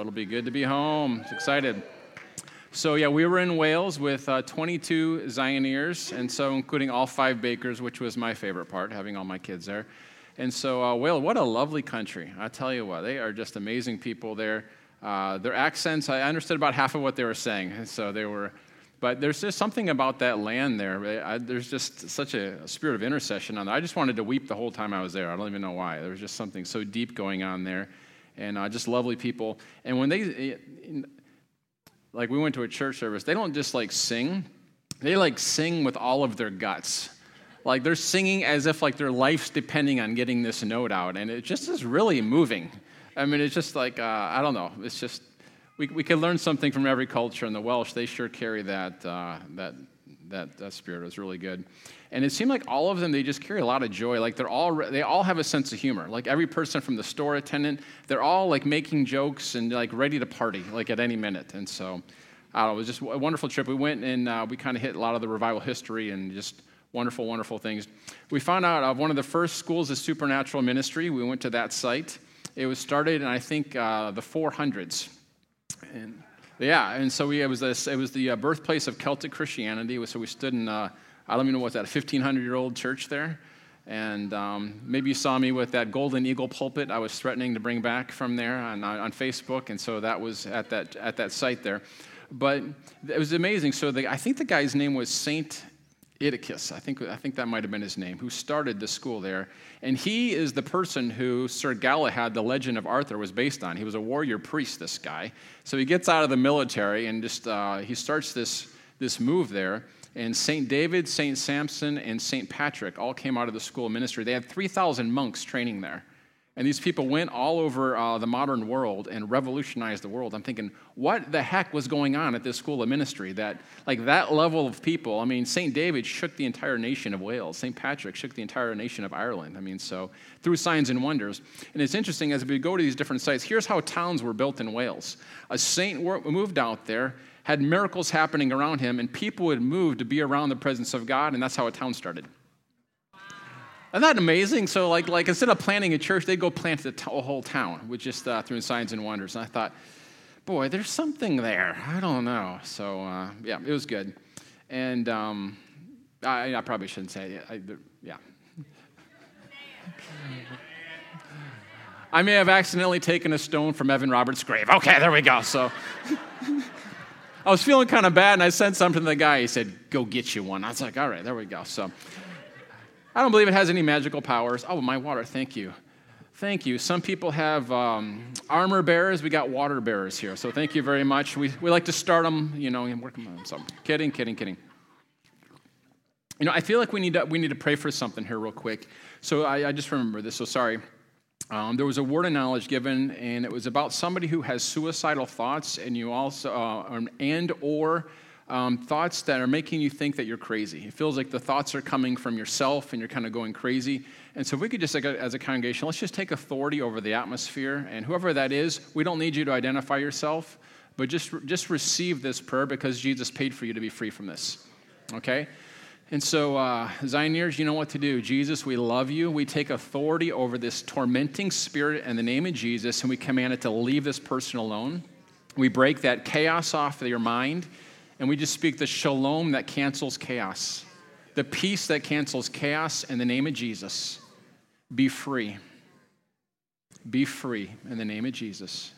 it'll be good to be home. Excited. So, yeah, we were in Wales with uh, 22 Zioneers, and so including all five Bakers, which was my favorite part, having all my kids there. And so, uh, Wales, what a lovely country. I tell you what, they are just amazing people there. Uh, their accents, I understood about half of what they were saying. So they were, but there's just something about that land there. I, there's just such a spirit of intercession on there. I just wanted to weep the whole time I was there. I don't even know why. There was just something so deep going on there. And uh, just lovely people. And when they, like, we went to a church service, they don't just like sing, they like sing with all of their guts. Like, they're singing as if like their life's depending on getting this note out. And it just is really moving. I mean, it's just like, uh, I don't know. It's just, we, we can learn something from every culture. And the Welsh, they sure carry that, uh, that, that, that spirit. It was really good. And it seemed like all of them, they just carry a lot of joy. Like they're all, they all have a sense of humor. Like every person from the store attendant, they're all like making jokes and like ready to party, like at any minute. And so, it was just a wonderful trip. We went and uh, we kind of hit a lot of the revival history and just wonderful, wonderful things. We found out of one of the first schools of supernatural ministry. We went to that site. It was started in, I think, uh, the 400s. And yeah, and so we, it was, this, it was the uh, birthplace of Celtic Christianity. So we stood in, uh, I don't even know what's that, a 1,500 year old church there. And um, maybe you saw me with that golden eagle pulpit I was threatening to bring back from there on, on Facebook. And so that was at that, at that site there. But it was amazing. So the, I think the guy's name was Saint Iticus, I think, I think that might have been his name, who started the school there. And he is the person who Sir Galahad, the legend of Arthur, was based on. He was a warrior priest, this guy. So he gets out of the military and just uh, he starts this, this move there. And St. David, St. Samson, and St. Patrick all came out of the school of ministry. They had 3,000 monks training there. And these people went all over uh, the modern world and revolutionized the world. I'm thinking, what the heck was going on at this school of ministry? That, like, that level of people. I mean, St. David shook the entire nation of Wales. St. Patrick shook the entire nation of Ireland. I mean, so through signs and wonders. And it's interesting as we go to these different sites, here's how towns were built in Wales. A saint moved out there, had miracles happening around him, and people would move to be around the presence of God, and that's how a town started. Isn't that amazing? So, like, like instead of planting a church, they'd go plant a, t- a whole town with just uh, through signs and wonders. And I thought, boy, there's something there. I don't know. So, uh, yeah, it was good. And um, I, I, probably shouldn't say it. I, yeah. I may have accidentally taken a stone from Evan Roberts' grave. Okay, there we go. So I was feeling kind of bad, and I sent something to the guy. He said, Go get you one. I was like, All right, there we go. So I don't believe it has any magical powers. Oh, my water, thank you. Thank you. Some people have um, armor bearers. We got water bearers here. So thank you very much. We, we like to start them, you know, and work them on. So kidding, kidding, kidding. You know, I feel like we need to, we need to pray for something here real quick. So I, I just remember this. So sorry. Um, there was a word of knowledge given, and it was about somebody who has suicidal thoughts, and you also, uh, and or um, thoughts that are making you think that you're crazy. It feels like the thoughts are coming from yourself and you're kind of going crazy. And so, if we could just, as a congregation, let's just take authority over the atmosphere. And whoever that is, we don't need you to identify yourself, but just, just receive this prayer because Jesus paid for you to be free from this. Okay? And so, uh, Zioneers, you know what to do. Jesus, we love you. We take authority over this tormenting spirit in the name of Jesus, and we command it to leave this person alone. We break that chaos off of your mind and we just speak the shalom that cancels chaos, the peace that cancels chaos in the name of Jesus. Be free. Be free in the name of Jesus.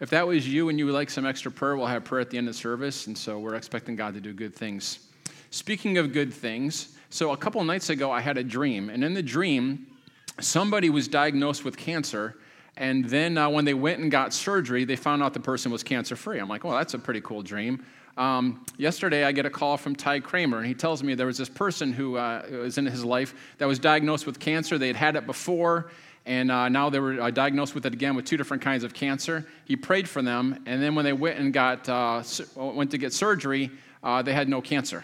If that was you and you would like some extra prayer, we'll have prayer at the end of the service. And so we're expecting God to do good things. Speaking of good things, so a couple nights ago, I had a dream. And in the dream, somebody was diagnosed with cancer and then uh, when they went and got surgery, they found out the person was cancer free. I'm like, well, that's a pretty cool dream. Um, yesterday, I get a call from Ty Kramer, and he tells me there was this person who uh, was in his life that was diagnosed with cancer. They had had it before, and uh, now they were uh, diagnosed with it again with two different kinds of cancer. He prayed for them, and then when they went and got uh, went to get surgery, uh, they had no cancer.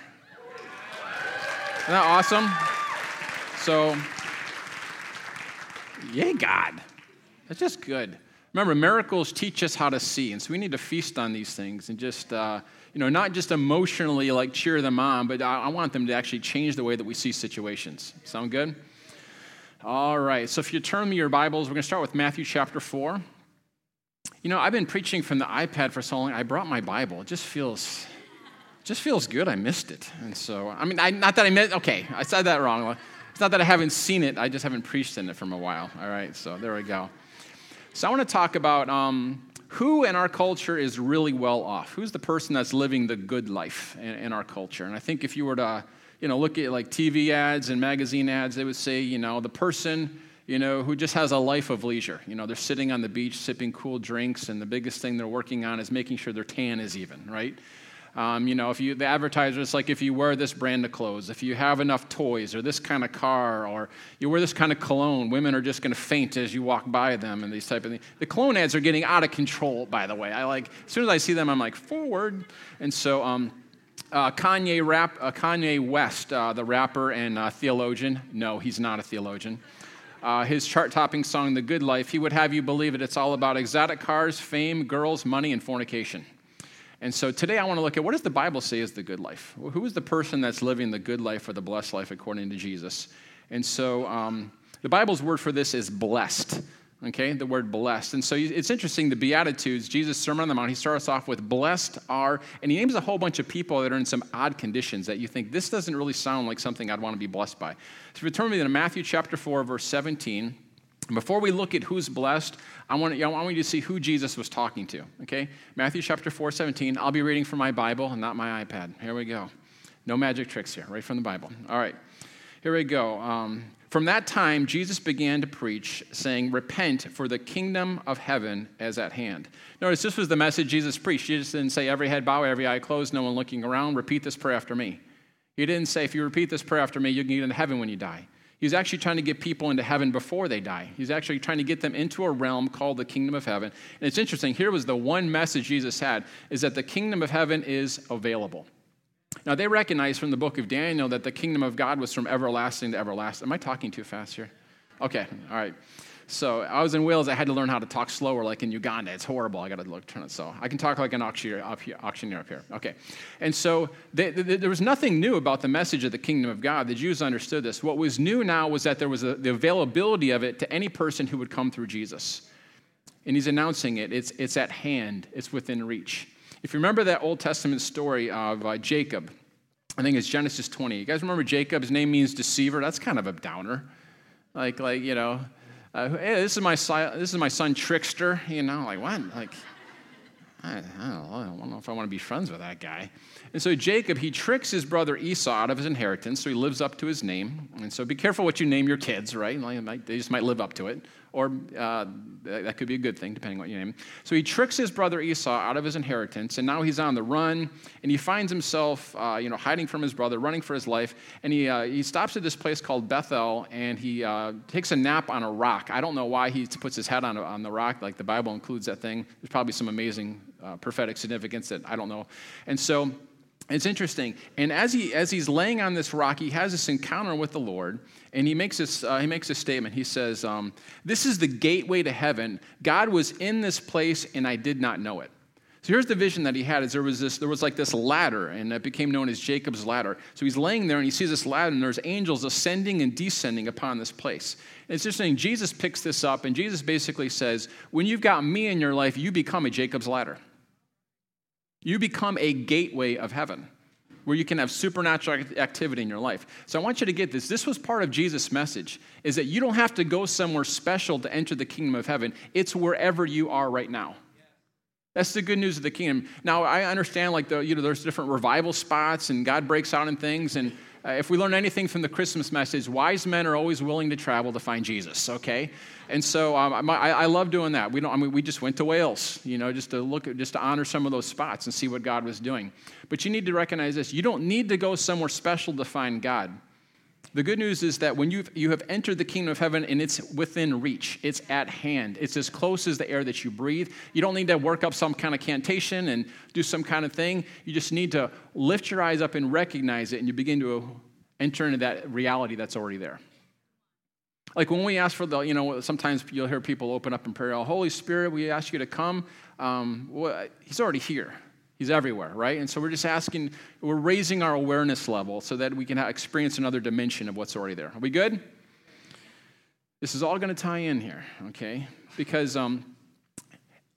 Isn't that awesome? So, yay, God. That's just good. Remember, miracles teach us how to see, and so we need to feast on these things and just, uh, you know, not just emotionally like cheer them on, but I, I want them to actually change the way that we see situations. Sound good? All right. So if you turn me your Bibles, we're going to start with Matthew chapter four. You know, I've been preaching from the iPad for so long. I brought my Bible. It just feels, just feels good. I missed it, and so I mean, I, not that I meant. Okay, I said that wrong. It's not that I haven't seen it. I just haven't preached in it for a while. All right, so there we go. So I want to talk about um, who in our culture is really well off. Who's the person that's living the good life in, in our culture? And I think if you were to, you know, look at like TV ads and magazine ads, they would say, you know, the person you know, who just has a life of leisure. You know, they're sitting on the beach sipping cool drinks, and the biggest thing they're working on is making sure their tan is even, right? Um, you know, if you the advertiser, it's like if you wear this brand of clothes, if you have enough toys or this kind of car, or you wear this kind of cologne, women are just going to faint as you walk by them and these type of things. The cologne ads are getting out of control, by the way. I like as soon as I see them, I'm like forward, and so. Um, uh, Kanye, rap, uh, Kanye West, uh, the rapper and uh, theologian. No, he's not a theologian uh, his chart topping song, The Good Life, he would have you believe it. It's all about exotic cars, fame, girls, money, and fornication. And so today I want to look at what does the Bible say is the good life? Who is the person that's living the good life or the blessed life according to Jesus? And so um, the Bible's word for this is blessed okay the word blessed and so it's interesting the beatitudes jesus sermon on the mount he starts off with blessed are and he names a whole bunch of people that are in some odd conditions that you think this doesn't really sound like something i'd want to be blessed by so if you turn me to matthew chapter 4 verse 17 before we look at who's blessed, I want, I want you to see who Jesus was talking to. Okay? Matthew chapter 4, 17. I'll be reading from my Bible and not my iPad. Here we go. No magic tricks here, right from the Bible. All right. Here we go. Um, from that time, Jesus began to preach, saying, Repent, for the kingdom of heaven is at hand. Notice this was the message Jesus preached. Jesus didn't say, Every head bow, every eye closed, no one looking around. Repeat this prayer after me. He didn't say, If you repeat this prayer after me, you can get into heaven when you die. He's actually trying to get people into heaven before they die. He's actually trying to get them into a realm called the kingdom of heaven. And it's interesting, here was the one message Jesus had is that the kingdom of heaven is available. Now, they recognize from the book of Daniel that the kingdom of God was from everlasting to everlasting. Am I talking too fast here? Okay, all right. So I was in Wales. I had to learn how to talk slower, like in Uganda. It's horrible. I got to look turn it so I can talk like an auctioneer up here. Auctioneer up here. Okay, and so they, they, there was nothing new about the message of the kingdom of God. The Jews understood this. What was new now was that there was a, the availability of it to any person who would come through Jesus, and He's announcing it. It's it's at hand. It's within reach. If you remember that Old Testament story of uh, Jacob, I think it's Genesis 20. You guys remember Jacob? His name means deceiver. That's kind of a downer. Like, like you know, uh, hey, this is my son, this is my son trickster. You know, like what? Like, I, I, don't know, I don't know if I want to be friends with that guy. And so Jacob, he tricks his brother Esau out of his inheritance, so he lives up to his name. And so be careful what you name your kids, right? They just might live up to it or uh, that could be a good thing, depending on what you name. So he tricks his brother Esau out of his inheritance, and now he's on the run, and he finds himself, uh, you know, hiding from his brother, running for his life, and he, uh, he stops at this place called Bethel, and he uh, takes a nap on a rock. I don't know why he puts his head on, on the rock, like the Bible includes that thing. There's probably some amazing uh, prophetic significance that I don't know. And so it's interesting. And as, he, as he's laying on this rock, he has this encounter with the Lord, and he makes this, uh, he makes a statement. He says, um, This is the gateway to heaven. God was in this place, and I did not know it. So here's the vision that he had: is there was this, there was like this ladder, and it became known as Jacob's ladder. So he's laying there, and he sees this ladder, and there's angels ascending and descending upon this place. And it's interesting. Jesus picks this up, and Jesus basically says, "When you've got me in your life, you become a Jacob's ladder." You become a gateway of heaven where you can have supernatural activity in your life. So I want you to get this. This was part of Jesus' message is that you don't have to go somewhere special to enter the kingdom of heaven. It's wherever you are right now. That's the good news of the kingdom. Now I understand like the you know there's different revival spots and God breaks out in things and uh, if we learn anything from the Christmas message, wise men are always willing to travel to find Jesus, okay? And so um, I, I, love doing that. We, don't, I mean, we just went to Wales, you know, just to look just to honor some of those spots and see what God was doing. But you need to recognize this you don't need to go somewhere special to find God. The good news is that when you've, you have entered the kingdom of heaven and it's within reach, it's at hand, it's as close as the air that you breathe. You don't need to work up some kind of cantation and do some kind of thing. You just need to lift your eyes up and recognize it, and you begin to enter into that reality that's already there. Like when we ask for the, you know, sometimes you'll hear people open up in prayer, oh, Holy Spirit, we ask you to come. Um, well, he's already here. He's everywhere, right? And so we're just asking, we're raising our awareness level so that we can experience another dimension of what's already there. Are we good? This is all going to tie in here, okay? Because um,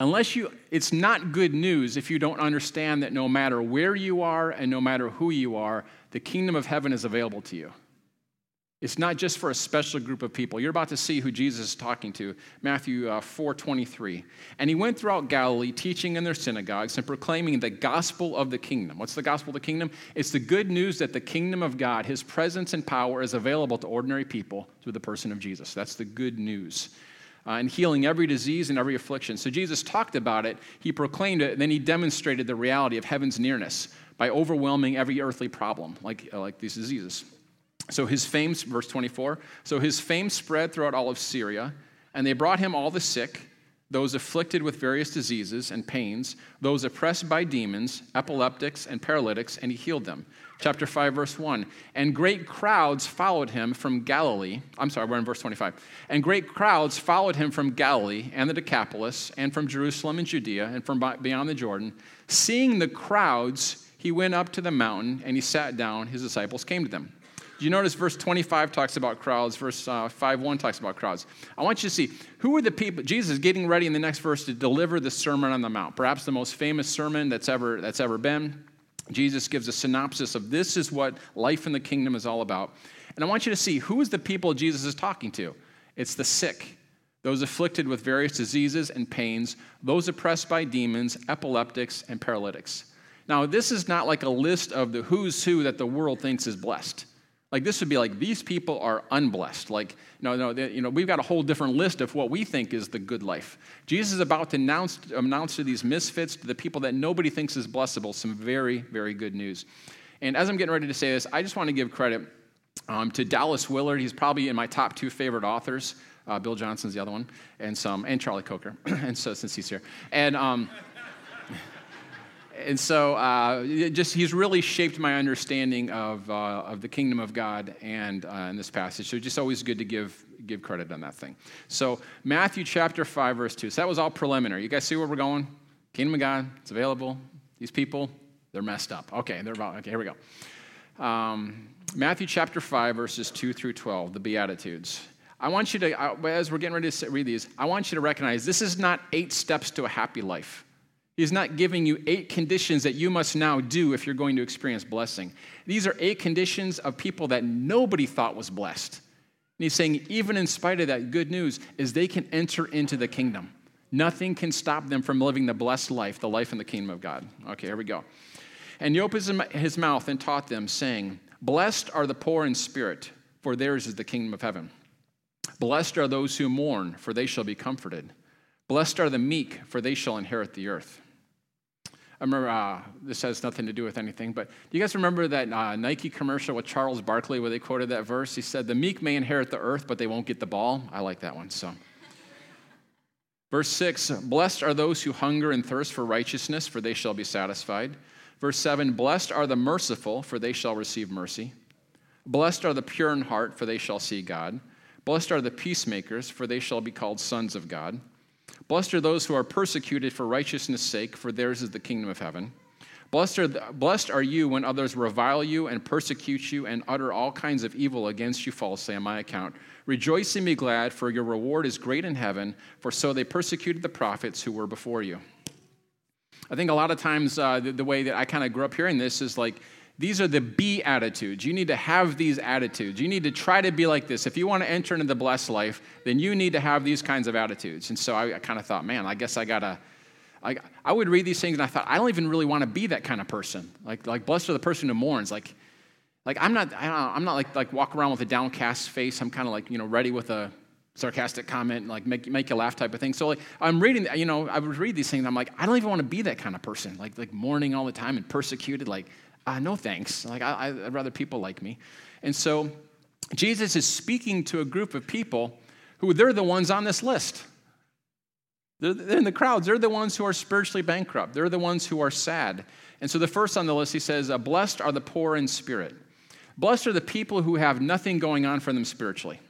Unless you, it's not good news if you don't understand that no matter where you are and no matter who you are, the kingdom of heaven is available to you. It's not just for a special group of people. You're about to see who Jesus is talking to. Matthew uh, 4 23. And he went throughout Galilee, teaching in their synagogues and proclaiming the gospel of the kingdom. What's the gospel of the kingdom? It's the good news that the kingdom of God, his presence and power, is available to ordinary people through the person of Jesus. That's the good news. Uh, and healing every disease and every affliction. So Jesus talked about it, he proclaimed it, and then he demonstrated the reality of heaven's nearness by overwhelming every earthly problem, like, uh, like these diseases. So his fame, verse 24, so his fame spread throughout all of Syria, and they brought him all the sick, those afflicted with various diseases and pains, those oppressed by demons, epileptics, and paralytics, and he healed them. Chapter 5, verse 1. And great crowds followed him from Galilee. I'm sorry, we're in verse 25. And great crowds followed him from Galilee and the Decapolis, and from Jerusalem and Judea, and from beyond the Jordan. Seeing the crowds, he went up to the mountain, and he sat down. His disciples came to them. Do you notice verse 25 talks about crowds, verse uh, 5 1 talks about crowds? I want you to see who are the people. Jesus is getting ready in the next verse to deliver the Sermon on the Mount, perhaps the most famous sermon that's ever, that's ever been. Jesus gives a synopsis of this is what life in the kingdom is all about. And I want you to see who is the people Jesus is talking to. It's the sick, those afflicted with various diseases and pains, those oppressed by demons, epileptics, and paralytics. Now, this is not like a list of the who's who that the world thinks is blessed. Like this would be like these people are unblessed. Like no, no, they, you know, we've got a whole different list of what we think is the good life. Jesus is about to announce, announce to these misfits, to the people that nobody thinks is blessable, some very, very good news. And as I'm getting ready to say this, I just want to give credit um, to Dallas Willard. He's probably in my top two favorite authors. Uh, Bill Johnson's the other one, and some, and Charlie Coker, and so since he's here, and. Um, and so uh, just he's really shaped my understanding of, uh, of the kingdom of God and uh, in this passage. So just always good to give give credit on that thing. So Matthew chapter five verse two. So that was all preliminary. You guys see where we're going? Kingdom of God. It's available. These people, they're messed up. Okay, they're about. Okay, here we go. Um, Matthew chapter five verses two through twelve. The Beatitudes. I want you to, uh, as we're getting ready to read these, I want you to recognize this is not eight steps to a happy life. He's not giving you eight conditions that you must now do if you're going to experience blessing. These are eight conditions of people that nobody thought was blessed. And he's saying, even in spite of that, good news is they can enter into the kingdom. Nothing can stop them from living the blessed life, the life in the kingdom of God. Okay, here we go. And he opened his mouth and taught them, saying, Blessed are the poor in spirit, for theirs is the kingdom of heaven. Blessed are those who mourn, for they shall be comforted. Blessed are the meek, for they shall inherit the earth. I remember, uh, this has nothing to do with anything, but do you guys remember that uh, Nike commercial with Charles Barkley where they quoted that verse? He said, The meek may inherit the earth, but they won't get the ball. I like that one. So, verse 6 Blessed are those who hunger and thirst for righteousness, for they shall be satisfied. Verse 7 Blessed are the merciful, for they shall receive mercy. Blessed are the pure in heart, for they shall see God. Blessed are the peacemakers, for they shall be called sons of God. Blessed are those who are persecuted for righteousness' sake, for theirs is the kingdom of heaven. Blessed are, blessed are you when others revile you and persecute you and utter all kinds of evil against you falsely on my account. Rejoice and be glad, for your reward is great in heaven, for so they persecuted the prophets who were before you. I think a lot of times uh, the, the way that I kind of grew up hearing this is like, these are the be attitudes. You need to have these attitudes. You need to try to be like this. If you want to enter into the blessed life, then you need to have these kinds of attitudes. And so I, I kind of thought, man, I guess I got to. I, I would read these things and I thought, I don't even really want to be that kind of person. Like, like blessed are the person who mourns. Like, like I'm not, I am not like, like walk around with a downcast face. I'm kind of like, you know, ready with a sarcastic comment, and like make, make you laugh type of thing. So like I'm reading, you know, I would read these things. I'm like, I don't even want to be that kind of person. Like, like mourning all the time and persecuted. Like, uh, no thanks. Like, I, I'd rather people like me. And so Jesus is speaking to a group of people who they're the ones on this list. They're, they're in the crowds. They're the ones who are spiritually bankrupt. They're the ones who are sad. And so the first on the list, he says, uh, Blessed are the poor in spirit. Blessed are the people who have nothing going on for them spiritually.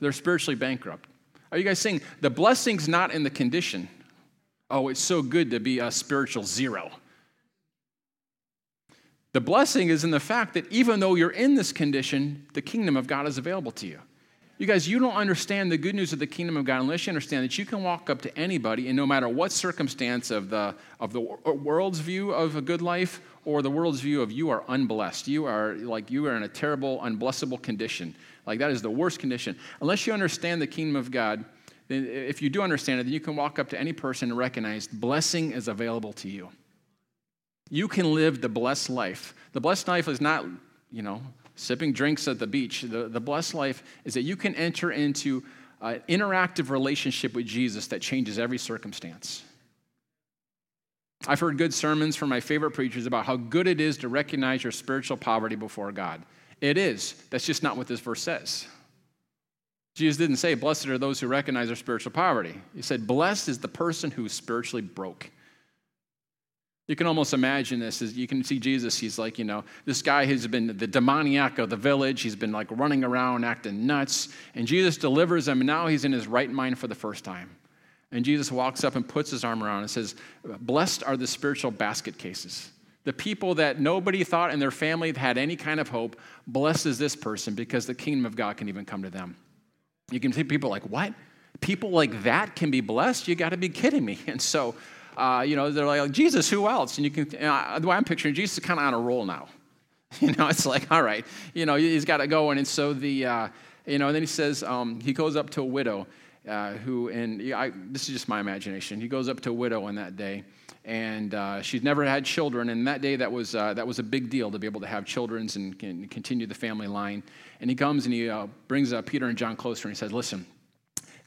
They're spiritually bankrupt. Are you guys saying the blessing's not in the condition? Oh, it's so good to be a spiritual zero. The blessing is in the fact that even though you're in this condition, the kingdom of God is available to you. You guys, you don't understand the good news of the kingdom of God unless you understand that you can walk up to anybody and no matter what circumstance of the, of the world's view of a good life or the world's view of you are unblessed, you are like you are in a terrible, unblessable condition. Like that is the worst condition. Unless you understand the kingdom of God, then if you do understand it, then you can walk up to any person and recognize blessing is available to you. You can live the blessed life. The blessed life is not, you know, sipping drinks at the beach. The, the blessed life is that you can enter into an interactive relationship with Jesus that changes every circumstance. I've heard good sermons from my favorite preachers about how good it is to recognize your spiritual poverty before God. It is. That's just not what this verse says. Jesus didn't say, Blessed are those who recognize their spiritual poverty. He said, Blessed is the person who is spiritually broke. You can almost imagine this as you can see Jesus. He's like, you know, this guy has been the demoniac of the village. He's been like running around acting nuts. And Jesus delivers him, and now he's in his right mind for the first time. And Jesus walks up and puts his arm around and says, Blessed are the spiritual basket cases. The people that nobody thought in their family had any kind of hope, blessed is this person because the kingdom of God can even come to them. You can see people like, What? People like that can be blessed? You got to be kidding me. And so, uh, you know, they're like, Jesus, who else? And you can, uh, the way I'm picturing Jesus is kind of on a roll now. You know, it's like, all right, you know, he's got to go. And so the, uh, you know, and then he says, um, he goes up to a widow uh, who, and I, this is just my imagination. He goes up to a widow on that day, and uh, she's never had children. And that day, that was uh, that was a big deal to be able to have children and, and continue the family line. And he comes and he uh, brings uh, Peter and John closer, and he says, "Listen,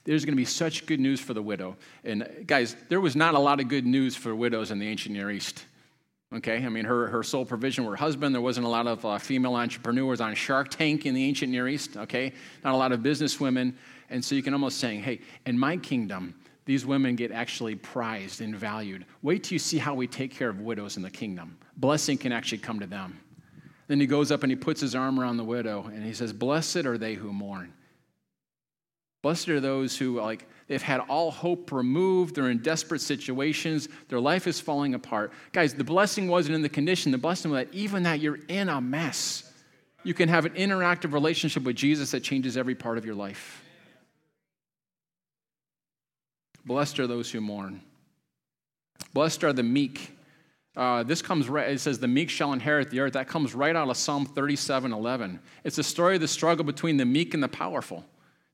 there's going to be such good news for the widow. And guys, there was not a lot of good news for widows in the ancient Near East. Okay, I mean, her, her sole provision were husband. There wasn't a lot of uh, female entrepreneurs on Shark Tank in the ancient Near East. Okay, not a lot of business women. And so you can almost say, hey, in my kingdom, these women get actually prized and valued. Wait till you see how we take care of widows in the kingdom. Blessing can actually come to them. Then he goes up and he puts his arm around the widow and he says, Blessed are they who mourn. Blessed are those who, like, they've had all hope removed. They're in desperate situations. Their life is falling apart. Guys, the blessing wasn't in the condition. The blessing was that even that you're in a mess, you can have an interactive relationship with Jesus that changes every part of your life. Blessed are those who mourn. Blessed are the meek. Uh, this comes right, it says, the meek shall inherit the earth. That comes right out of Psalm 37 11. It's a story of the struggle between the meek and the powerful.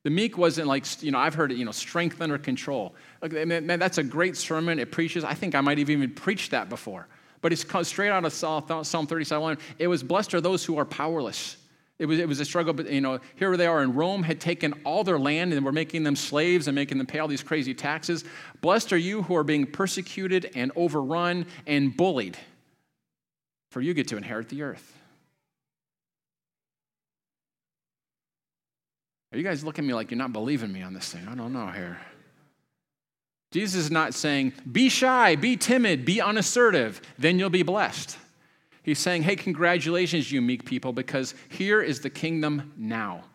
The meek wasn't like, you know, I've heard it, you know, strength under control. Man, that's a great sermon. It preaches. I think I might have even preached that before. But it's straight out of Psalm 37. It was blessed are those who are powerless. It was, it was a struggle, but you know, here they are in Rome, had taken all their land and were making them slaves and making them pay all these crazy taxes. Blessed are you who are being persecuted and overrun and bullied, for you get to inherit the earth. Are you guys looking at me like you're not believing me on this thing? I don't know here. Jesus is not saying, be shy, be timid, be unassertive, then you'll be blessed. He's saying, hey, congratulations, you meek people, because here is the kingdom now.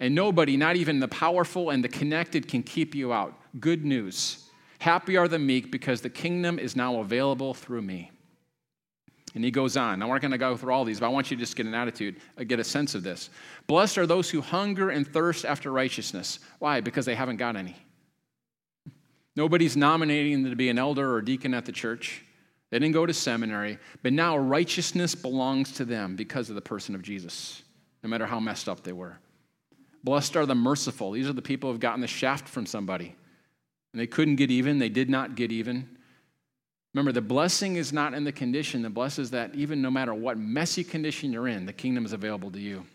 And nobody, not even the powerful and the connected, can keep you out. Good news. Happy are the meek because the kingdom is now available through me. And he goes on. Now, we're not going to go through all these, but I want you to just get an attitude, uh, get a sense of this. Blessed are those who hunger and thirst after righteousness. Why? Because they haven't got any. Nobody's nominating them to be an elder or deacon at the church. They didn't go to seminary, but now righteousness belongs to them because of the person of Jesus, no matter how messed up they were. Blessed are the merciful. These are the people who have gotten the shaft from somebody. And they couldn't get even, they did not get even. Remember, the blessing is not in the condition. The blessing is that even no matter what messy condition you're in, the kingdom is available to you.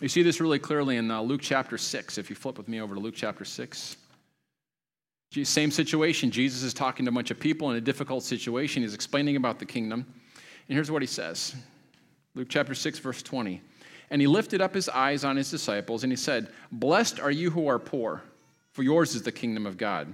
You see this really clearly in uh, Luke chapter 6. If you flip with me over to Luke chapter 6. Same situation. Jesus is talking to a bunch of people in a difficult situation. He's explaining about the kingdom. And here's what he says Luke chapter 6, verse 20. And he lifted up his eyes on his disciples and he said, Blessed are you who are poor, for yours is the kingdom of God.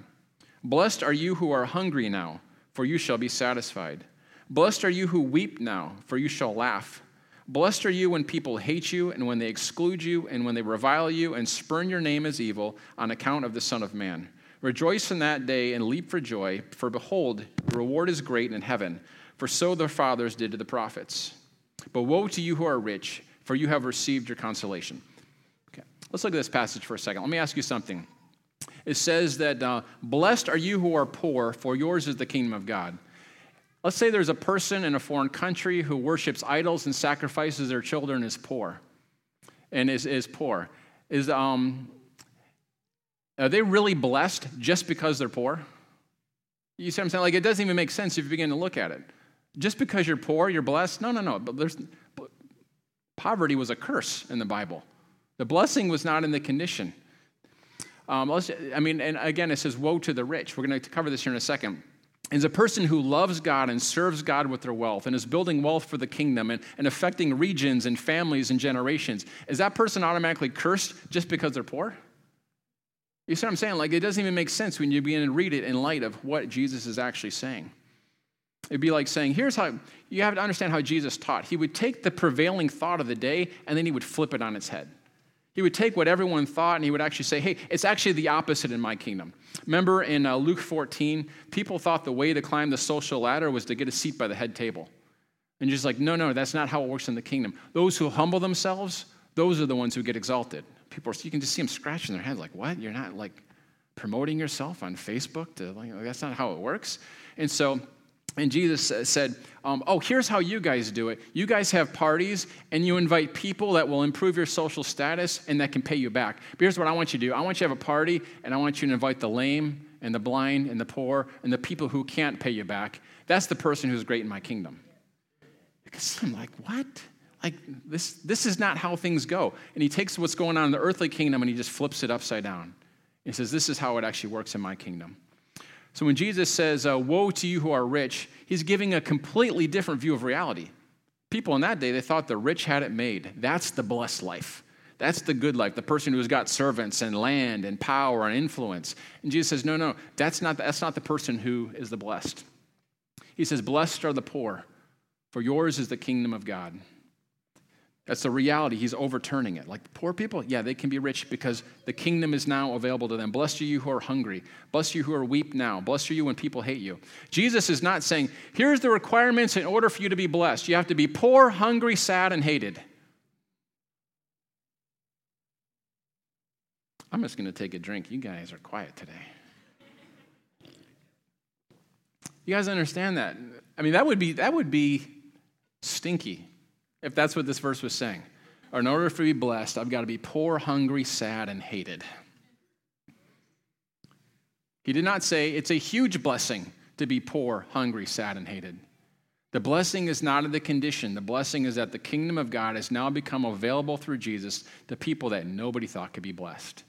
Blessed are you who are hungry now, for you shall be satisfied. Blessed are you who weep now, for you shall laugh. Blessed are you when people hate you and when they exclude you and when they revile you and spurn your name as evil on account of the Son of Man. Rejoice in that day and leap for joy, for behold, the reward is great in heaven, for so their fathers did to the prophets. But woe to you who are rich, for you have received your consolation. Okay. Let's look at this passage for a second. Let me ask you something. It says that, uh, Blessed are you who are poor, for yours is the kingdom of God. Let's say there's a person in a foreign country who worships idols and sacrifices their children as poor, and is, is poor. Is, um, are they really blessed just because they're poor? You see what I'm saying? Like, it doesn't even make sense if you begin to look at it. Just because you're poor, you're blessed? No, no, no. But there's, poverty was a curse in the Bible. The blessing was not in the condition. Um, I mean, and again, it says, Woe to the rich. We're going to cover this here in a second. Is a person who loves God and serves God with their wealth and is building wealth for the kingdom and, and affecting regions and families and generations. Is that person automatically cursed just because they're poor? You see what I'm saying? Like, it doesn't even make sense when you begin to read it in light of what Jesus is actually saying. It'd be like saying, here's how you have to understand how Jesus taught. He would take the prevailing thought of the day and then he would flip it on its head. He would take what everyone thought and he would actually say, hey, it's actually the opposite in my kingdom. Remember in uh, Luke 14, people thought the way to climb the social ladder was to get a seat by the head table. And just like, no, no, that's not how it works in the kingdom. Those who humble themselves, those are the ones who get exalted. People, are, you can just see them scratching their heads like, what? You're not like promoting yourself on Facebook? To, like, that's not how it works. And so and Jesus said, um, Oh, here's how you guys do it. You guys have parties and you invite people that will improve your social status and that can pay you back. But here's what I want you to do I want you to have a party and I want you to invite the lame and the blind and the poor and the people who can't pay you back. That's the person who's great in my kingdom. Because I'm like, What? Like, this, this is not how things go. And he takes what's going on in the earthly kingdom and he just flips it upside down. He says, This is how it actually works in my kingdom. So when Jesus says, uh, Woe to you who are rich, he's giving a completely different view of reality. People in that day, they thought the rich had it made. That's the blessed life. That's the good life, the person who's got servants and land and power and influence. And Jesus says, No, no, that's not, that's not the person who is the blessed. He says, Blessed are the poor, for yours is the kingdom of God. That's the reality. He's overturning it. Like poor people, yeah, they can be rich because the kingdom is now available to them. Blessed are you who are hungry. Blessed are you who are weep now. Blessed are you when people hate you. Jesus is not saying, here's the requirements in order for you to be blessed. You have to be poor, hungry, sad, and hated. I'm just going to take a drink. You guys are quiet today. You guys understand that? I mean, that would be, that would be stinky if that's what this verse was saying. Or in order for me to be blessed, I've got to be poor, hungry, sad, and hated. He did not say it's a huge blessing to be poor, hungry, sad, and hated. The blessing is not of the condition. The blessing is that the kingdom of God has now become available through Jesus to people that nobody thought could be blessed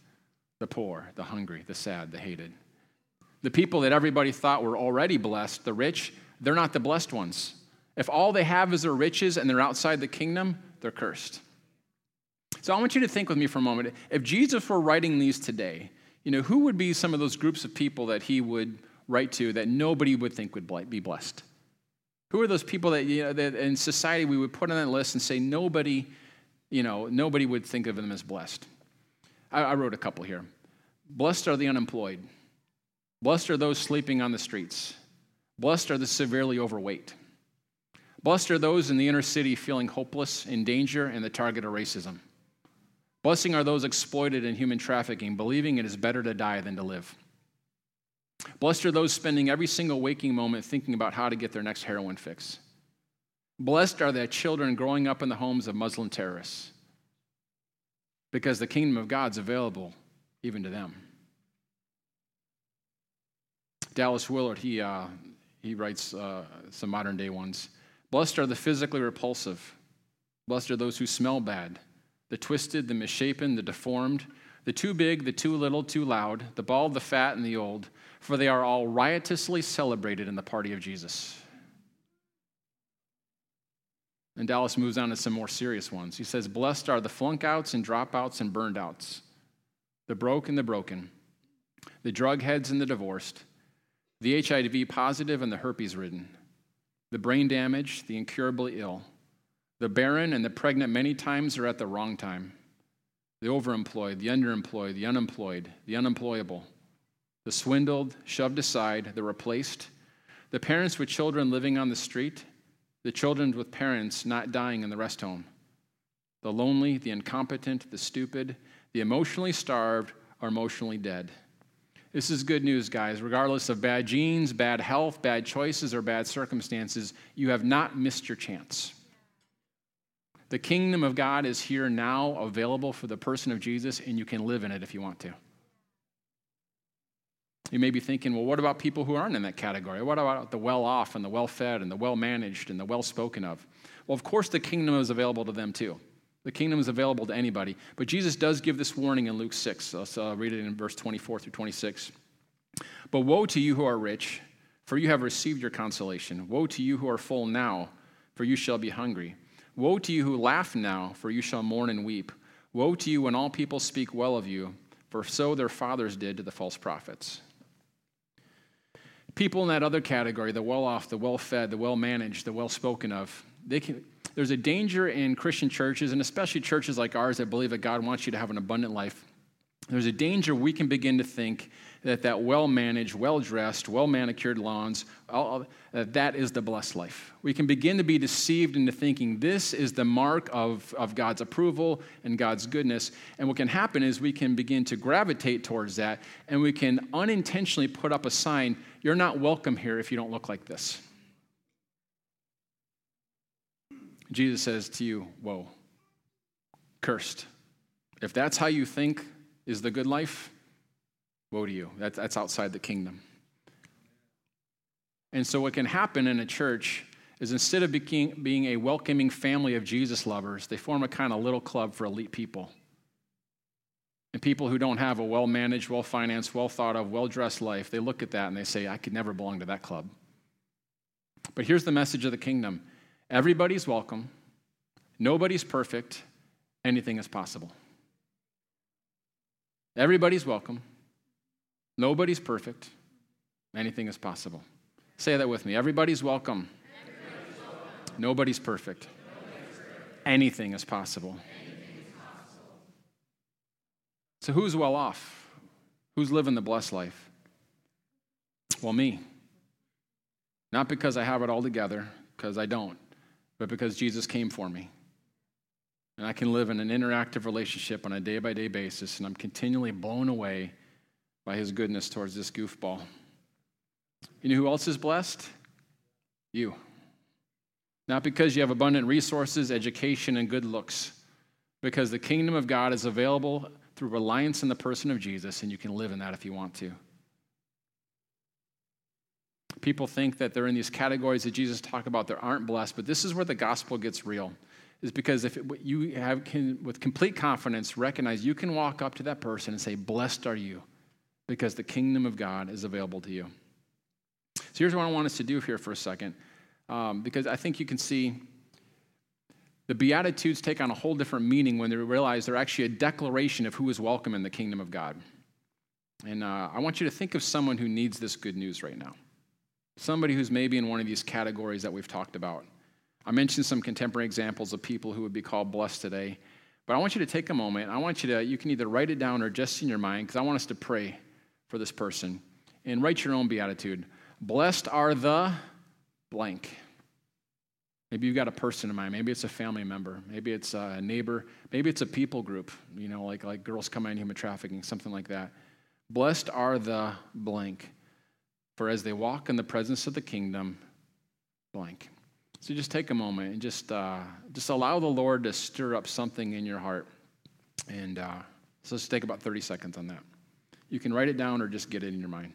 the poor, the hungry, the sad, the hated. The people that everybody thought were already blessed, the rich, they're not the blessed ones. If all they have is their riches and they're outside the kingdom, they're cursed. So I want you to think with me for a moment. If Jesus were writing these today, you know, who would be some of those groups of people that he would write to that nobody would think would be blessed? Who are those people that, you know, that in society we would put on that list and say nobody, you know, nobody would think of them as blessed? I, I wrote a couple here. Blessed are the unemployed. Blessed are those sleeping on the streets. Blessed are the severely overweight. Blessed are those in the inner city feeling hopeless, in danger, and the target of racism. Blessing are those exploited in human trafficking, believing it is better to die than to live. Blessed are those spending every single waking moment thinking about how to get their next heroin fix. Blessed are the children growing up in the homes of Muslim terrorists, because the kingdom of God's available even to them. Dallas Willard, he, uh, he writes uh, some modern day ones. Blessed are the physically repulsive. Blessed are those who smell bad, the twisted, the misshapen, the deformed, the too big, the too little, too loud, the bald, the fat, and the old, for they are all riotously celebrated in the party of Jesus. And Dallas moves on to some more serious ones. He says, Blessed are the flunkouts and dropouts and burned outs, the broke and the broken, the drug heads and the divorced, the HIV positive and the herpes ridden the brain damaged, the incurably ill, the barren and the pregnant many times are at the wrong time, the overemployed, the underemployed, the unemployed, the unemployable, the swindled, shoved aside, the replaced, the parents with children living on the street, the children with parents not dying in the rest home, the lonely, the incompetent, the stupid, the emotionally starved, or emotionally dead. This is good news, guys. Regardless of bad genes, bad health, bad choices, or bad circumstances, you have not missed your chance. The kingdom of God is here now, available for the person of Jesus, and you can live in it if you want to. You may be thinking, well, what about people who aren't in that category? What about the well off and the well fed and the well managed and the well spoken of? Well, of course, the kingdom is available to them too. The kingdom is available to anybody. But Jesus does give this warning in Luke 6. Let's uh, read it in verse 24 through 26. But woe to you who are rich, for you have received your consolation. Woe to you who are full now, for you shall be hungry. Woe to you who laugh now, for you shall mourn and weep. Woe to you when all people speak well of you, for so their fathers did to the false prophets. People in that other category, the well off, the well fed, the well managed, the well spoken of, they can, there's a danger in Christian churches, and especially churches like ours that believe that God wants you to have an abundant life. There's a danger we can begin to think that that well managed, well dressed, well manicured lawns, all, that that is the blessed life. We can begin to be deceived into thinking this is the mark of, of God's approval and God's goodness. And what can happen is we can begin to gravitate towards that, and we can unintentionally put up a sign you're not welcome here if you don't look like this. Jesus says to you, Whoa, cursed. If that's how you think is the good life, woe to you. That's, outside the kingdom. And so, what can happen in a church is instead of being, being a welcoming family of Jesus lovers, they form a kind of little club for elite people. And people who don't have a well managed, well financed, well thought of, well dressed life, they look at that and they say, I could never belong to that club. But here's the message of the kingdom everybody's welcome, nobody's perfect, anything is possible. Everybody's welcome, nobody's perfect, anything is possible. Say that with me. Everybody's welcome. Nobody's perfect. Anything is possible. So, who's well off? Who's living the blessed life? Well, me. Not because I have it all together, because I don't, but because Jesus came for me. And I can live in an interactive relationship on a day by day basis, and I'm continually blown away by his goodness towards this goofball. You know who else is blessed? You. Not because you have abundant resources, education, and good looks, because the kingdom of God is available through reliance in the person of Jesus, and you can live in that if you want to. People think that they're in these categories that Jesus talked about that aren't blessed, but this is where the gospel gets real. Is because if it, you have can, with complete confidence recognize you can walk up to that person and say, "Blessed are you," because the kingdom of God is available to you. So here's what I want us to do here for a second, um, because I think you can see the Beatitudes take on a whole different meaning when they realize they're actually a declaration of who is welcome in the kingdom of God. And uh, I want you to think of someone who needs this good news right now. Somebody who's maybe in one of these categories that we've talked about. I mentioned some contemporary examples of people who would be called blessed today. But I want you to take a moment. I want you to, you can either write it down or just in your mind, because I want us to pray for this person. And write your own beatitude. Blessed are the blank. Maybe you've got a person in mind. Maybe it's a family member. Maybe it's a neighbor. Maybe it's a people group, you know, like, like girls coming in human trafficking, something like that. Blessed are the blank, for as they walk in the presence of the kingdom, blank. So just take a moment and just, uh, just allow the Lord to stir up something in your heart. And uh, so let's take about 30 seconds on that. You can write it down or just get it in your mind.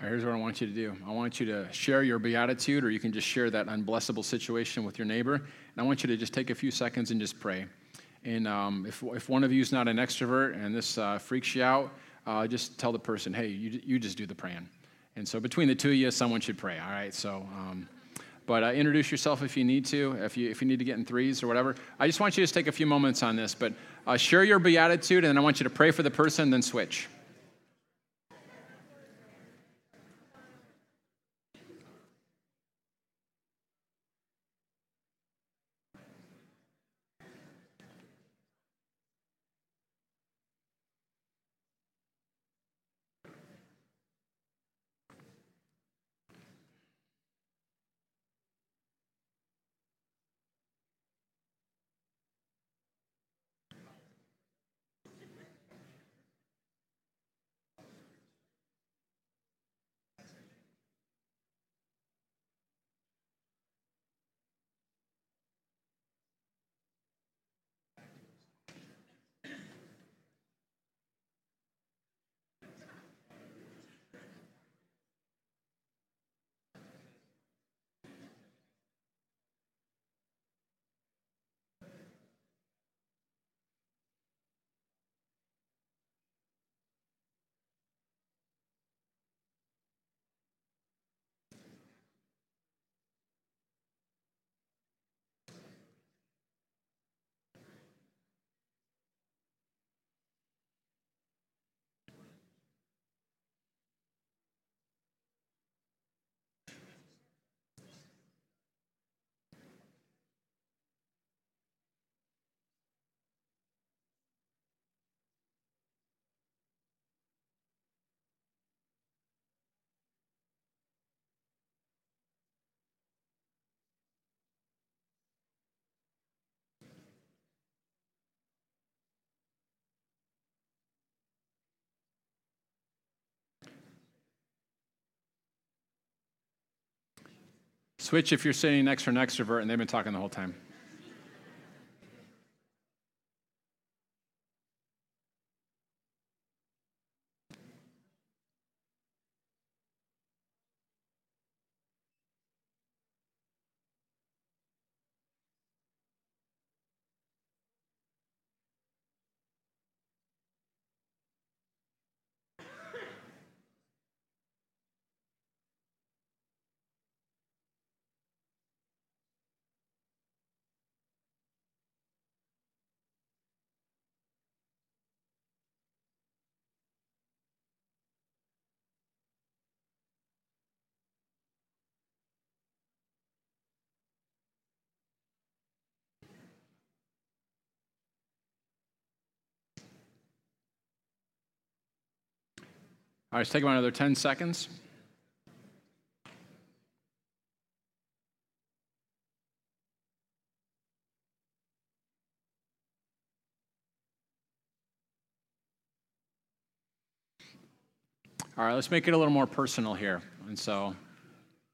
Right, here's what I want you to do. I want you to share your beatitude, or you can just share that unblessable situation with your neighbor. And I want you to just take a few seconds and just pray. And um, if, if one of you is not an extrovert and this uh, freaks you out, uh, just tell the person, hey, you, you just do the praying. And so between the two of you, someone should pray, all right? So, um, but uh, introduce yourself if you need to, if you, if you need to get in threes or whatever. I just want you to just take a few moments on this, but uh, share your beatitude, and then I want you to pray for the person, then switch. Switch if you're sitting next to an extrovert and they've been talking the whole time. All right, let's take about another 10 seconds. All right, let's make it a little more personal here. And so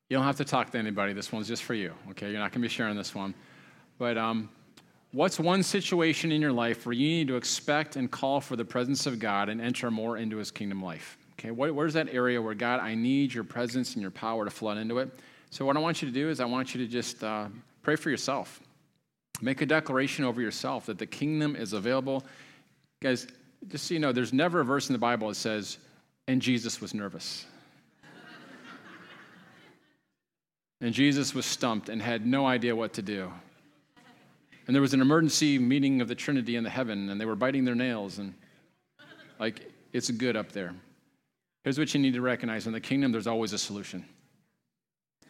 you don't have to talk to anybody. This one's just for you, okay? You're not going to be sharing this one. But um, what's one situation in your life where you need to expect and call for the presence of God and enter more into his kingdom life? Okay, where's that area where God, I need your presence and your power to flood into it? So, what I want you to do is, I want you to just uh, pray for yourself. Make a declaration over yourself that the kingdom is available. Guys, just so you know, there's never a verse in the Bible that says, and Jesus was nervous. and Jesus was stumped and had no idea what to do. And there was an emergency meeting of the Trinity in the heaven, and they were biting their nails, and like, it's good up there. Here's what you need to recognize in the kingdom, there's always a solution.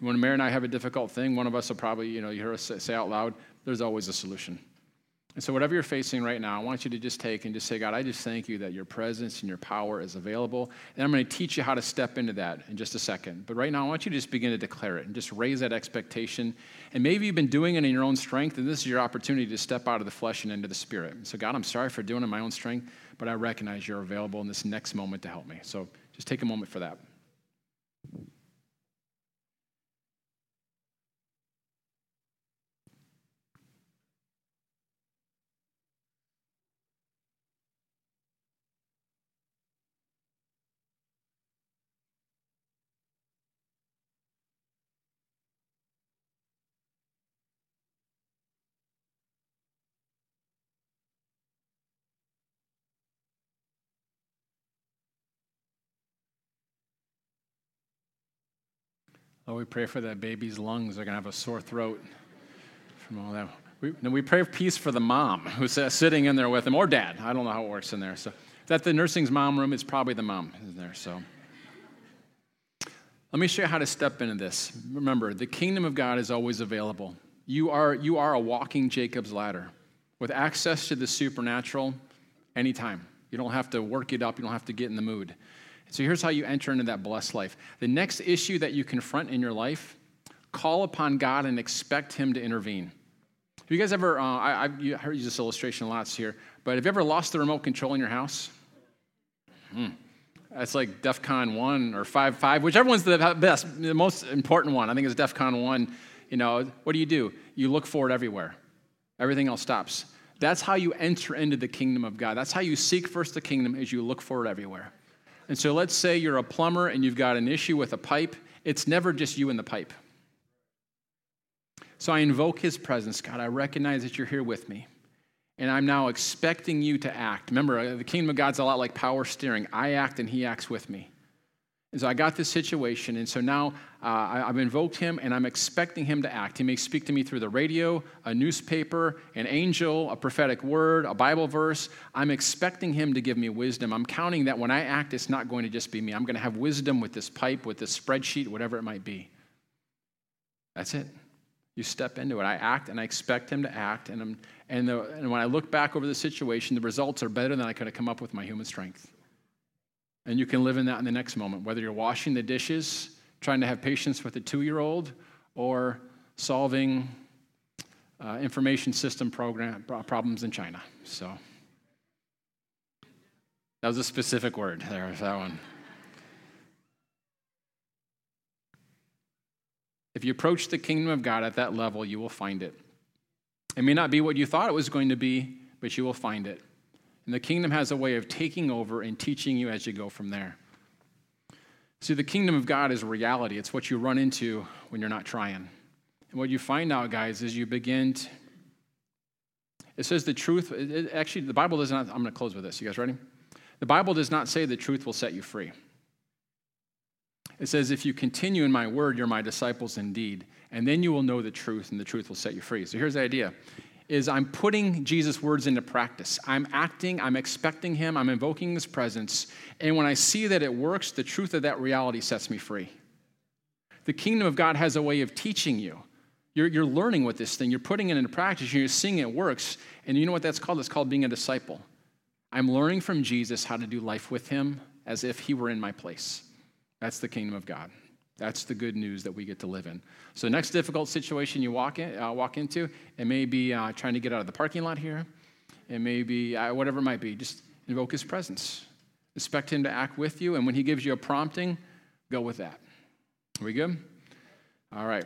When Mary and I have a difficult thing, one of us will probably, you know, you hear us say out loud, there's always a solution. And so, whatever you're facing right now, I want you to just take and just say, God, I just thank you that your presence and your power is available. And I'm going to teach you how to step into that in just a second. But right now, I want you to just begin to declare it and just raise that expectation. And maybe you've been doing it in your own strength, and this is your opportunity to step out of the flesh and into the spirit. So, God, I'm sorry for doing it in my own strength, but I recognize you're available in this next moment to help me. So, just take a moment for that. Oh, we pray for that baby's lungs. They're going to have a sore throat from all that. We, we pray peace for the mom who's sitting in there with him, or dad. I don't know how it works in there. So, that the nursing's mom room, is probably the mom in there. So, let me show you how to step into this. Remember, the kingdom of God is always available. You are, you are a walking Jacob's ladder with access to the supernatural anytime. You don't have to work it up, you don't have to get in the mood. So here's how you enter into that blessed life. The next issue that you confront in your life, call upon God and expect Him to intervene. Have you guys ever, uh, I, have heard use this illustration lots here, but have you ever lost the remote control in your house? Hmm. That's like DEF CON 1 or 5 5, whichever one's the best, the most important one. I think it's DEF CON 1. You know, what do you do? You look for it everywhere. Everything else stops. That's how you enter into the kingdom of God. That's how you seek first the kingdom as you look for it everywhere. And so let's say you're a plumber and you've got an issue with a pipe. It's never just you and the pipe. So I invoke his presence. God, I recognize that you're here with me. And I'm now expecting you to act. Remember, the kingdom of God's a lot like power steering. I act and he acts with me. And so I got this situation, and so now uh, I, have invoked him, and I'm expecting him to act. He may speak to me through the radio, a newspaper, an angel, a prophetic word, a Bible verse. I'm expecting him to give me wisdom. I'm counting that when I act, it's not going to just be me. I'm going to have wisdom with this pipe, with this spreadsheet, whatever it might be. That's it. You step into it. I act, and I expect him to act, and, and, the, and when I look back over the situation, the results are better than I could have come up with my human strength. And you can live in that in the next moment, whether you're washing the dishes, trying to have patience with a two year old, or solving uh, information system program problems in China. So that was a specific word there, that one. If you approach the kingdom of God at that level, you will find it. It may not be what you thought it was going to be, but you will find it. And the kingdom has a way of taking over and teaching you as you go from there. See, the kingdom of God is reality. It's what you run into when you're not trying. And what you find out, guys, is you begin to, it says the truth, it, actually, the Bible does not, I'm going to close with this. You guys ready? The Bible does not say the truth will set you free. It says, if you continue in my word, you're my disciples indeed, and then you will know the truth, and the truth will set you free. So here's the idea is I'm putting Jesus' words into practice. I'm acting, I'm expecting him, I'm invoking his presence. And when I see that it works, the truth of that reality sets me free. The kingdom of God has a way of teaching you. You're, you're learning with this thing, you're putting it into practice, you're seeing it works. And you know what that's called? It's called being a disciple. I'm learning from Jesus how to do life with him as if he were in my place. That's the kingdom of God. That's the good news that we get to live in. So, next difficult situation you walk, in, uh, walk into, it may be uh, trying to get out of the parking lot here. It may be uh, whatever it might be. Just invoke his presence. Expect him to act with you. And when he gives you a prompting, go with that. Are we good? All right.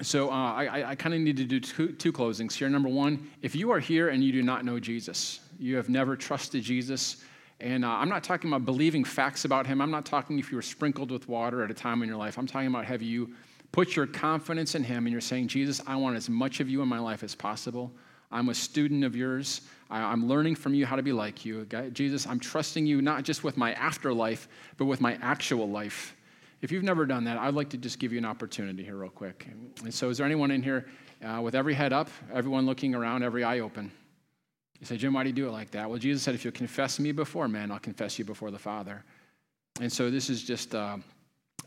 So, uh, I, I kind of need to do two, two closings here. Number one, if you are here and you do not know Jesus, you have never trusted Jesus, and uh, I'm not talking about believing facts about him. I'm not talking if you were sprinkled with water at a time in your life. I'm talking about have you put your confidence in him and you're saying, Jesus, I want as much of you in my life as possible. I'm a student of yours. I, am learning from you how to be like you. Jesus, I'm trusting you not just with my afterlife, but with my actual life. If you've never done that, I'd like to just give you an opportunity here, real quick. And so, is there anyone in here uh, with every head up, everyone looking around, every eye open? You say, Jim, why do you do it like that? Well, Jesus said, if you'll confess me before men, I'll confess you before the Father. And so this is just uh,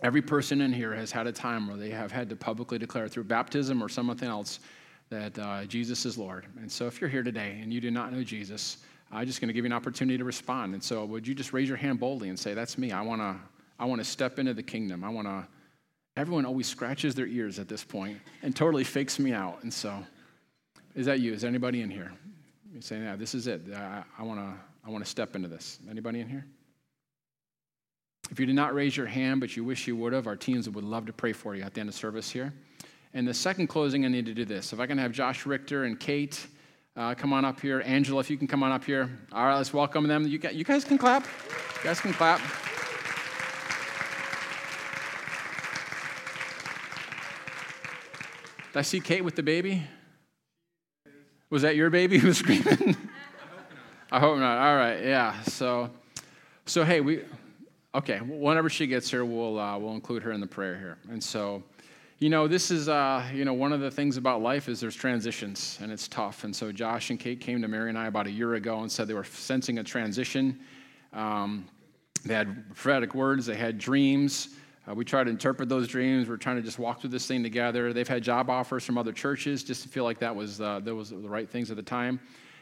every person in here has had a time where they have had to publicly declare through baptism or something else that uh, Jesus is Lord. And so if you're here today and you do not know Jesus, I'm just going to give you an opportunity to respond. And so would you just raise your hand boldly and say, that's me. I want to I want to step into the kingdom. I want to Everyone always scratches their ears at this point and totally fakes me out. And so is that you? Is anybody in here? Saying, yeah, this is it. I, I want to I wanna step into this. Anybody in here? If you did not raise your hand, but you wish you would have, our teams would love to pray for you at the end of service here. And the second closing, I need to do this. If I can have Josh Richter and Kate uh, come on up here. Angela, if you can come on up here. All right, let's welcome them. You, you guys can clap. You guys can clap. Did I see Kate with the baby? Was that your baby who was screaming? I hope not. All right, yeah. So, so hey, we, okay. Whenever she gets here, we'll uh, we'll include her in the prayer here. And so, you know, this is, uh, you know, one of the things about life is there's transitions and it's tough. And so Josh and Kate came to Mary and I about a year ago and said they were sensing a transition. Um, they had prophetic words, they had dreams. Uh, we try to interpret those dreams. We're trying to just walk through this thing together. They've had job offers from other churches just to feel like that was, uh, that was the right things at the time.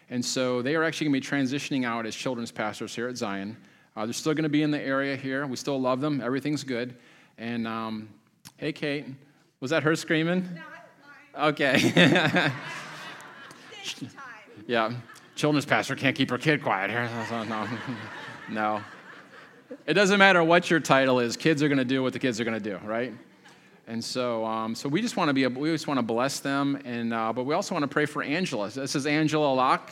And so they are actually going to be transitioning out as children's pastors here at Zion. Uh, they're still going to be in the area here. We still love them. Everything's good. And um, hey, Kate. Was that her screaming? Okay. yeah. Children's pastor can't keep her kid quiet here. No. no. It doesn't matter what your title is. Kids are going to do what the kids are going to do, right? And so, um, so we just want to be, we just want to bless them, and uh, but we also want to pray for Angela. This is Angela Locke.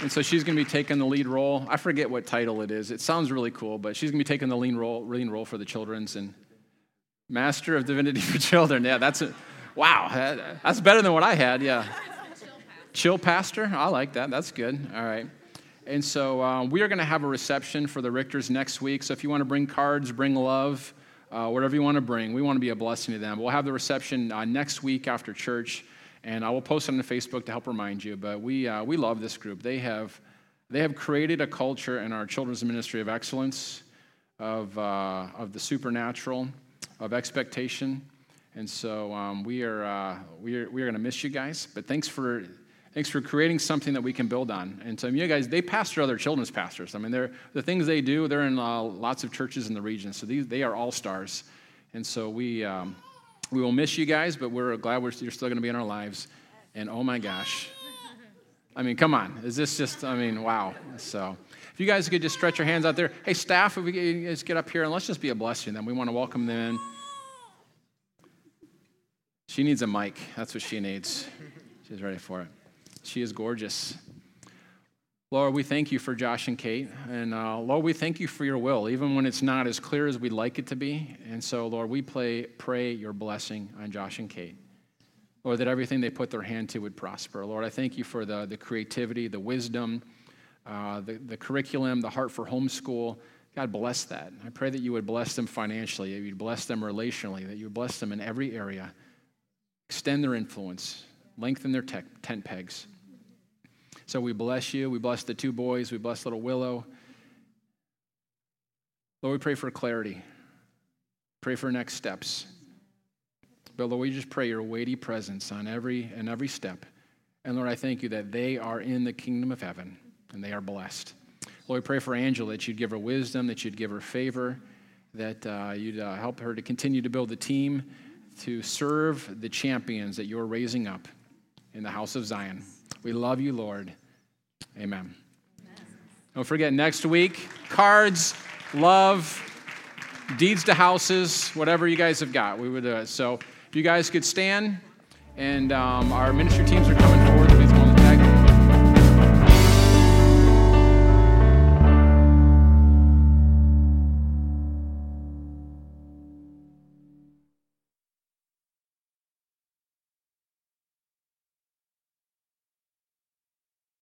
And so she's going to be taking the lead role. I forget what title it is. It sounds really cool, but she's going to be taking the lead role, lead role for the children's and Master of Divinity for Children. Yeah, that's a, wow. That's better than what I had. Yeah. Chill pastor. I like that. That's good. All right. And so uh, we are going to have a reception for the Richters next week. So if you want to bring cards, bring love, uh, whatever you want to bring, we want to be a blessing to them. We'll have the reception uh, next week after church. And I will post it on Facebook to help remind you. But we, uh, we love this group. They have, they have created a culture in our children's ministry of excellence, of, uh, of the supernatural, of expectation. And so um, we are, uh, we are, we are going to miss you guys. But thanks for, thanks for creating something that we can build on. And so you guys, they pastor other children's pastors. I mean, they're, the things they do, they're in uh, lots of churches in the region. So these, they are all stars. And so we, um, we will miss you guys, but we're glad we're, you're still going to be in our lives. And oh my gosh. I mean, come on. Is this just, I mean, wow. So if you guys could just stretch your hands out there. Hey, staff, if we could just get up here and let's just be a blessing Then We want to welcome them in. She needs a mic. That's what she needs. She's ready for it. She is gorgeous. Lord, we thank you for Josh and Kate. And uh, Lord, we thank you for your will, even when it's not as clear as we'd like it to be. And so, Lord, we play, pray your blessing on Josh and Kate. Lord, that everything they put their hand to would prosper. Lord, I thank you for the, the creativity, the wisdom, uh, the, the curriculum, the heart for homeschool. God, bless that. I pray that you would bless them financially, that you'd bless them relationally, that you would bless them in every area. Extend their influence, lengthen their te- tent pegs. So we bless you. We bless the two boys. We bless little Willow. Lord, we pray for clarity. Pray for next steps. But Lord, we just pray your weighty presence on every and every step. And Lord, I thank you that they are in the kingdom of heaven and they are blessed. Lord, we pray for Angela that you'd give her wisdom, that you'd give her favor, that uh, you'd uh, help her to continue to build the team to serve the champions that you're raising up in the house of Zion. We love you, Lord. Amen. Amen. Don't forget, next week, cards, love, deeds to houses, whatever you guys have got, we would do it. So if you guys could stand, and um, our ministry teams are coming.